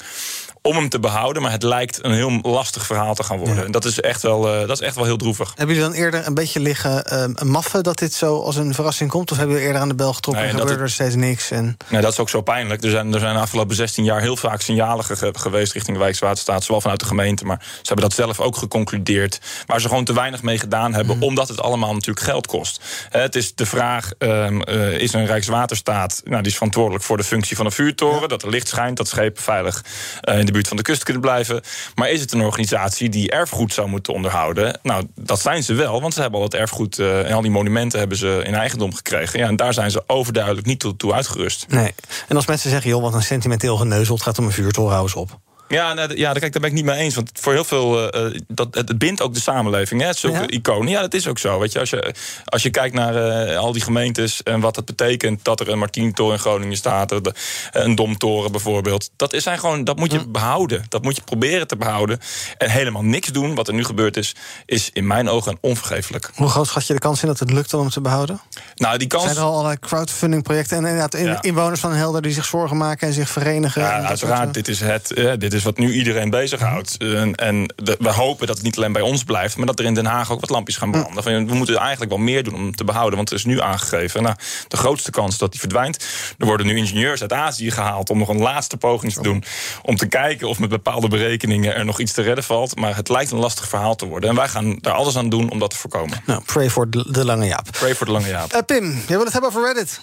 Om hem te behouden, maar het lijkt een heel lastig verhaal te gaan worden. En dat is, echt wel, eh, dat is echt wel heel droevig. Hebben jullie dan eerder een beetje liggen ehm, maffen dat dit zo als een verrassing komt? Of hebben jullie eerder aan de bel getrokken Nee, en gebeurde er steeds niks? En... Nee, dat is ook zo pijnlijk. Er zijn, er zijn de afgelopen 16 jaar heel vaak signalen ge- geweest richting de Rijkswaterstaat, zowel vanuit de gemeente, maar ze hebben dat zelf ook geconcludeerd. Waar ze gewoon te weinig mee gedaan hebben, omdat het allemaal natuurlijk geld kost. Het is de vraag: ehm, eh, is een Rijkswaterstaat, nou, die is verantwoordelijk voor de functie van een vuurtoren, dat er licht schijnt, dat schepen veilig eh, in de van de kust kunnen blijven. Maar is het een organisatie die erfgoed zou moeten onderhouden? Nou, dat zijn ze wel, want ze hebben al het erfgoed eh, en al die monumenten hebben ze in eigendom gekregen. Ja, en daar zijn ze overduidelijk niet toe, uitgerust. Nee. En als mensen zeggen, joh, wat een sentimenteel geneuzel, het gaat om een vuurtoren, hou eens op. Ja, nou, ja kijk, daar ben ik niet mee eens. Want voor heel veel. eh, eh, dat, het bindt ook de samenleving. Hè? Zulke Ja. iconen. Ja, dat is ook zo. Weet je, als, je, als je kijkt naar eh, al die gemeentes. en wat het betekent dat er een Martientoren in Groningen staat. er de- een Domtoren bijvoorbeeld. Dat, is zijn gewoon, dat moet je behouden. Dat moet je proberen te behouden. En helemaal niks doen, wat er nu gebeurd is. is in mijn ogen onvergeeflijk. Hoe groot schat je de kans in dat het lukt om hem te behouden? Nou, die kans. Zijn er al allerlei crowdfunding projecten en inderdaad in- Ja. inwoners van Helder die zich zorgen maken en zich verenigen? en Ja, uiteraard. Dit is, het, dit is wat nu iedereen bezighoudt. En, en de- we hopen dat het niet alleen bij ons blijft... maar dat er in Den Haag ook wat lampjes gaan branden. Van, We moeten eigenlijk wel meer doen om hem te behouden. Want er is nu aangegeven nou, de grootste kans dat hij verdwijnt. Er worden nu ingenieurs uit Azië gehaald... om nog een laatste poging te doen. Om te kijken of met bepaalde berekeningen er nog iets te redden valt. Maar het lijkt een lastig verhaal te worden. En wij gaan daar alles aan doen om dat te voorkomen. Nou, pray voor de, lange Jaap. Pray voor de lange Jaap. Eh, Pim, jij wil het hebben over Reddit.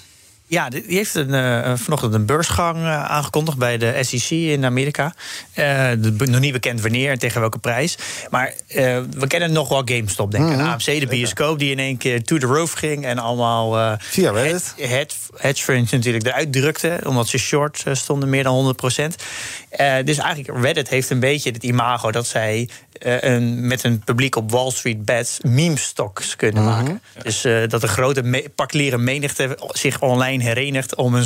Ja, die heeft een, eh, vanochtend een beursgang eh, aangekondigd bij de SEC in Amerika. De- nog niet bekend wanneer en tegen welke prijs. Maar we kennen nog wel GameStop, denk ik. Mhm, AMC, de bioscoop, die in één keer to the roof ging... en allemaal Via Reddit. hedge, hedge, funds natuurlijk eruit drukte... omdat ze short stonden, meer dan 100 procent. dus eigenlijk, Reddit heeft een beetje het imago... dat zij een, met een publiek op Wall Street bets meme stocks kunnen maken. Dus dat een grote me particuliere menigte zich online herenigt... om een,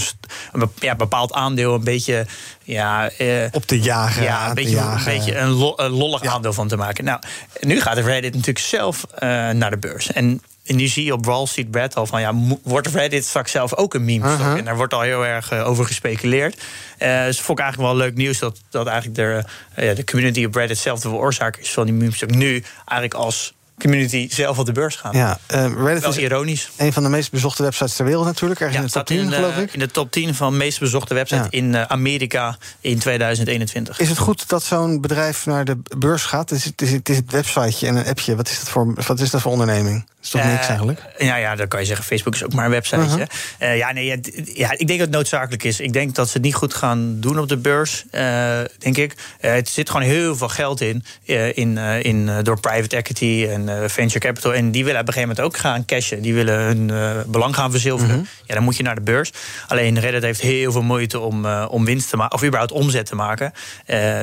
ja, bepaald aandeel een beetje... Ja, eh, Op te jagen. ja, een beetje, jagen. een, beetje een, lo- een lollig aandeel van te maken. Nou, nu gaat Reddit natuurlijk zelf eh, naar de beurs. En, en nu zie je op Wall Street Brad al van... ja, wordt Reddit straks zelf ook een meme? Uh-huh. En daar wordt al heel erg eh, over gespeculeerd. Eh dus vond ik eigenlijk wel leuk nieuws... dat, dat eigenlijk de, ja, de community op Reddit zelf de veroorzaker is van die meme stock. Nu eigenlijk als community zelf op de beurs gaan. Ja, eh, Reddit Wel is ironisch. een van de meest bezochte websites ter wereld natuurlijk. Ergens Ja, in de top staat 10, in, geloof eh, ik. in de top 10 van meest bezochte website Ja. in eh, Amerika in 2021. Is het goed dat zo'n bedrijf naar de beurs gaat? Het is, het is, het is het websiteje en een appje. Wat is dat voor, wat is dat voor onderneming? Dat is toch Eh, niks eigenlijk? Ja, ja, dan kan je zeggen, Facebook is ook maar een websiteje. Uh-huh. Eh, ja, nee, ja, ik denk dat het noodzakelijk is. Ik denk dat ze het niet goed gaan doen op de beurs, eh, denk ik. Eh, het zit gewoon heel veel geld in, eh, in, eh, in eh, door private equity en en uh, venture capital. En die willen op een gegeven moment ook gaan cashen. Die willen hun uh, belang gaan verzilveren. Mhm. Ja, dan moet je naar de beurs. Alleen Reddit heeft heel veel moeite om, uh, om winst te maken. Of überhaupt omzet te maken.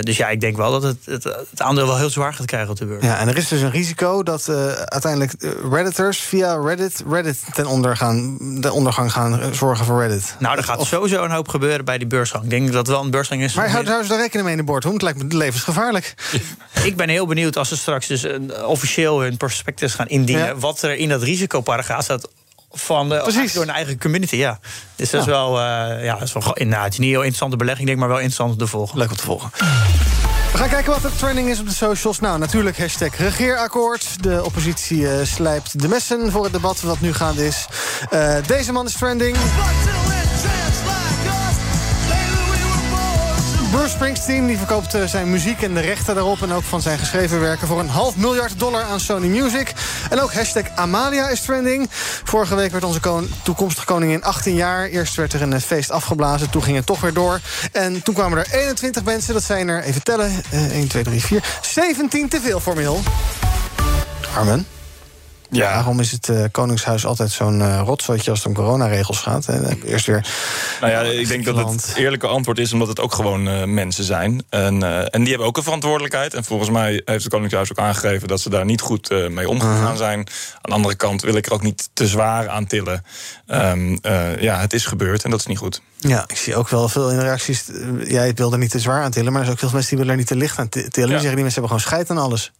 dus ja, ik denk wel dat het, het, het, aandeel wel heel zwaar gaat krijgen op de beurs. Ja, en er is dus een risico dat uiteindelijk Redditors via Reddit... Reddit ten onder gaan, de ondergang gaan zorgen voor Reddit. Nou, er gaat of... sowieso een hoop gebeuren bij die beursgang. Ik denk dat het wel een beursgang is. Maar houden ze daar rekening mee in de boord? Het lijkt me levensgevaarlijk. Ik ben heel benieuwd als ze straks dus officieel hun prospectus gaan indienen. Ja. Wat er in dat risicoparagraaf staat van de, Precies. door een eigen community. Ja. Dus dat is wel, uh, ja, dat is wel nou, het is niet heel interessante belegging, denk maar wel interessant om te volgen. Leuk om te volgen. We gaan kijken wat de trending is op de socials. Nou, natuurlijk hashtag regeerakkoord. De oppositie uh, slijpt de messen voor het debat wat nu gaande is. Uh, deze man is trending. Springsteen die verkoopt uh, zijn muziek en de rechten daarop... en ook van zijn geschreven werken voor een half miljard dollar aan Sony Music. En ook hashtag Amalia is trending. Vorige week werd onze kon toekomstige koningin 18 jaar. Eerst werd er een feest afgeblazen, toen ging het toch weer door. En toen kwamen er 21 mensen, dat zijn er, even tellen... Uh, 1, 2, 3, 4, 17 te veel formeel. Armen? Ja. Waarom is het uh, Koningshuis altijd zo'n uh, als het om coronaregels gaat? Eerst weer. Nou ja, ik denk dat het eerlijke antwoord is omdat het ook gewoon uh, mensen zijn. En, en die hebben ook een verantwoordelijkheid. En volgens mij heeft het Koningshuis ook aangegeven dat ze daar niet goed mee omgegaan -huh. zijn. Aan de andere kant wil ik er ook niet te zwaar aan tillen. Um, ja, het is gebeurd en dat is niet goed. Ja, ik zie ook wel veel in reacties. Jij wil er niet te zwaar aan tillen, maar er zijn ook veel mensen die willen er niet te licht aan tillen. Die ja. zeggen die mensen hebben gewoon scheid aan alles.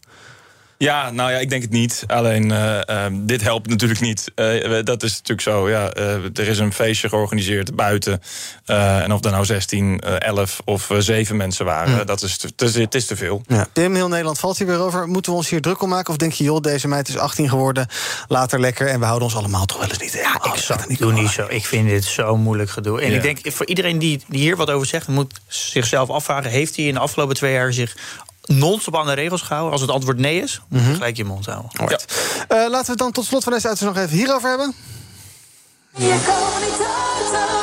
Ja, nou ja, ik denk het niet. Alleen, uh, uh, dit helpt natuurlijk niet. Uh, dat is natuurlijk zo. Ja, er is een feestje georganiseerd buiten. en of er nou 16, 11 of 7 mensen waren, ja. dat is te, te, het is te veel. Ja. Tim, heel Nederland valt hier weer over. Moeten we ons hier druk om maken? Of denk je, joh, deze meid is 18 geworden, later lekker... en we houden ons allemaal toch wel eens niet Ja, ik zou niet doe niet zo. Ik vind dit zo moeilijk gedoe. En ja. ik denk, voor iedereen die, die hier wat over zegt... moet zichzelf afvragen, heeft hij in de afgelopen twee jaar zich non-stop aan de regels gehouden? Als het antwoord nee is, mm -hmm. gelijk je mond houden. Ja. Uh, laten we het dan tot slot van deze uitzending nog even hierover hebben. Je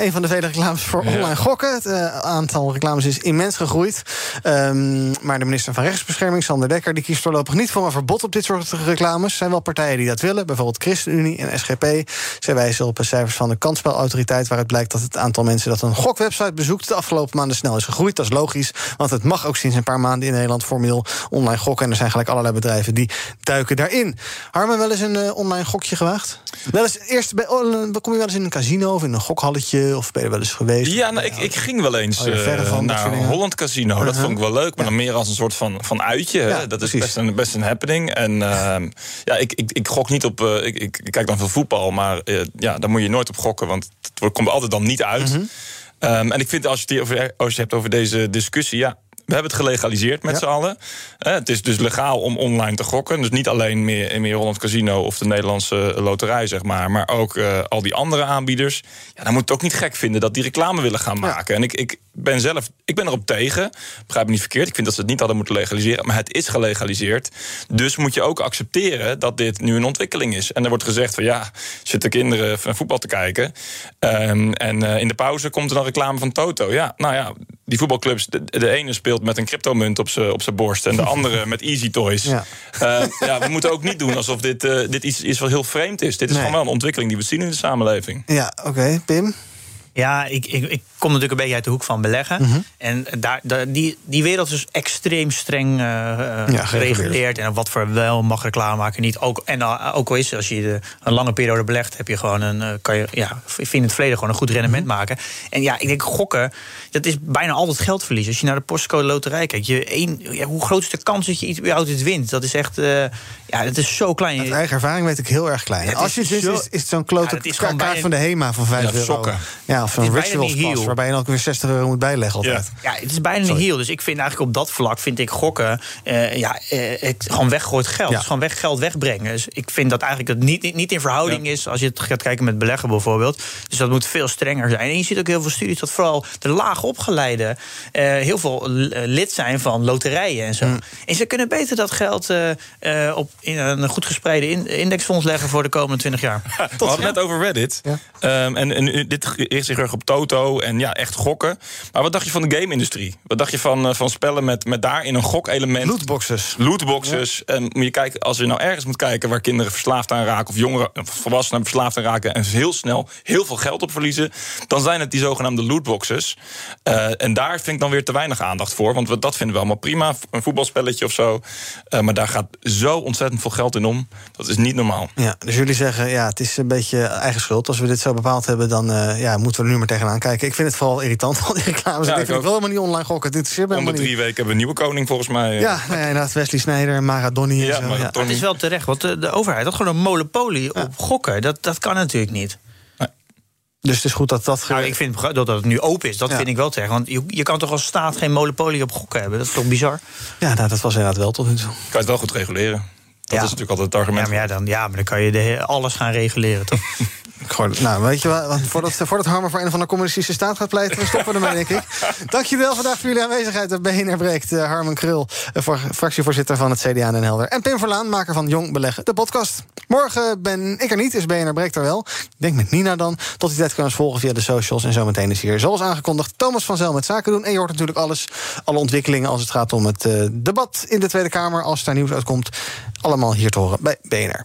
een van de vele reclames voor online gokken. Het uh, aantal reclames is immens gegroeid. Um, maar de minister van Rechtsbescherming, Sander Dekker... die kiest voorlopig niet voor een verbod op dit soort reclames. Er zijn wel partijen die dat willen, bijvoorbeeld ChristenUnie en SGP. Zij wijzen op cijfers van de kansspelautoriteit... waaruit blijkt dat het aantal mensen dat een gokwebsite bezoekt... de afgelopen maanden snel is gegroeid. Dat is logisch, want het mag ook sinds een paar maanden in Nederland... formeel online gokken. En er zijn gelijk allerlei bedrijven die duiken daarin. Harmen, wel eens een uh, online gokje gewaagd? Wel eens eerst bij, oh, kom je wel eens in een casino of in een gokhalletje... of ben je wel eens geweest? Ja, nou, ik, ik ging wel eens oh, ja, van, naar Holland Casino. Dat vond ik wel leuk, maar dan meer als een soort van, van uitje. Dat is best een, best een happening. En uh, ja, ik, ik, ik gok niet op... Uh, ik, ik, kijk dan veel voetbal, maar uh, ja, daar moet je nooit op gokken... want het komt altijd dan niet uit. -hmm. um, en ik vind, als je, het over, als je het hebt over deze discussie... ja, we hebben het gelegaliseerd met ja. z'n allen. Uh, het is dus legaal om online te gokken. Dus niet alleen meer in meer Holland Casino of de Nederlandse loterij, zeg maar. Maar ook uh, al die andere aanbieders. Ja, dan moet het ook niet gek vinden dat die reclame willen gaan maken. Ja. En ik, ik ben zelf, ik ben erop tegen. Begrijp me niet verkeerd. Ik vind dat ze het niet hadden moeten legaliseren. Maar het is gelegaliseerd. Dus moet je ook accepteren dat dit nu een ontwikkeling is. En er wordt gezegd van ja, zitten kinderen naar voetbal te kijken. Um, en uh, in de pauze komt er dan reclame van Toto. Ja, nou ja, die voetbalclubs, de, de ene speelt met een cryptomunt op zijn op borst en de andere met Easy Toys. Ja. Uh, ja, we moeten ook niet doen alsof dit, uh, dit iets is wat heel vreemd is. Dit is nee. gewoon wel een ontwikkeling die we zien in de samenleving. Ja, oké. Okay. Pim? Ja, ik, ik, ik kom natuurlijk een beetje uit de hoek van beleggen. Mm -hmm. En daar, daar, die, die wereld is dus extreem streng uh, ja, gereguleerd. En wat voor wel mag reclame maken, niet. Ook, en uh, ook al is als je de, een lange periode belegt, heb je gewoon een, uh, kan je, ja, ik vind in het verleden gewoon een goed rendement mm -hmm. maken. En ja, ik denk gokken, dat is bijna altijd geldverlies. Als je naar de postcode loterij kijkt, je één, ja, hoe groot is de kans dat je iets überhaupt wint? Dat is echt, ja, dat is zo klein. Uit eigen ervaring weet ik heel erg klein. Ja, als je het wint, is, is het zo'n klote ja, kaart van de HEMA van 5 euro. Sokken. Ja, of rituals pas, waarbij je dan ook weer 60 euro moet bijleggen altijd. Ja, ja het is bijna een heel. Dus ik vind eigenlijk op dat vlak vind ik gokken uh, ja, uh, het, gewoon weggooid geld. Ja. Dus gewoon weg, geld wegbrengen. Dus ik vind dat eigenlijk dat niet, niet in verhouding ja. is als je het gaat kijken met beleggen bijvoorbeeld. Dus dat moet veel strenger zijn. En je ziet ook heel veel studies dat vooral de laag opgeleide uh, heel veel lid zijn van loterijen en zo. Mm. En ze kunnen beter dat geld op in een goed gespreide in, indexfonds leggen voor de komende 20 jaar. we hadden het net over Reddit. Um, en, en dit richt zich erg op Toto. En ja, echt gokken. Maar wat dacht je van de game-industrie? Wat dacht je van, uh, van spellen met, met daarin een gokelement? Lootboxes. Lootboxes. En moet je kijken, als je nou ergens moet kijken waar kinderen verslaafd aan raken, of jongeren, of volwassenen verslaafd aan raken en heel snel heel veel geld op verliezen, dan zijn het die zogenaamde lootboxes. Uh, en daar vind ik dan weer te weinig aandacht voor. Want dat vinden we allemaal prima. Een voetbalspelletje of zo. Uh, maar daar gaat zo ontzettend veel geld in om. Dat is niet normaal. Ja, dus jullie zeggen, ja, het is een beetje eigen schuld. Als we dit zo bepaald hebben, dan uh, ja, moeten we er nu maar tegenaan kijken. Ik vind het vooral irritant, al die reclames. Ja, ik, ik wil helemaal niet online gokken. Dit is Om de drie weken hebben we een nieuwe koning, volgens mij. Ja, nou ja inderdaad, Wesley Snijder, Maradoni en ja, zo. Ja. Het is wel terecht, want de, de overheid had gewoon een monopolie op gokken. Dat, dat kan natuurlijk niet. Dus het is goed dat dat... Nou, ik vind dat het nu open is, dat ja. vind ik wel terecht. Want je, je, kan toch als staat geen monopolie op gokken hebben? Dat is toch bizar? Ja, nou, dat was inderdaad wel tot nu toe. Kan je het wel goed reguleren? Dat ja. is natuurlijk altijd het argument. Ja, maar, ja, dan, ja, maar dan kan je de, alles gaan reguleren, toch? Nou, weet je wat, voordat, voordat Harmer voor een van de communistische staat gaat pleiten... stoppen ermee, denk ik. Dankjewel vandaag voor jullie aanwezigheid. BNR breekt uh, Harmen Krul, voor, fractievoorzitter van het CDA Den Helder. En Pim Verlaan, maker van Jong Beleggen, de podcast. Morgen ben ik er niet, is BNR breekt er wel. Ik denk met Nina dan. Tot die tijd kunnen we ons volgen via de socials. En zometeen is hier, zoals aangekondigd, Thomas van Zel met Zaken doen. En je hoort natuurlijk alles, alle ontwikkelingen... als het gaat om het uh, debat in de Tweede Kamer... als daar nieuws uitkomt. Allemaal hier te horen bij BNR.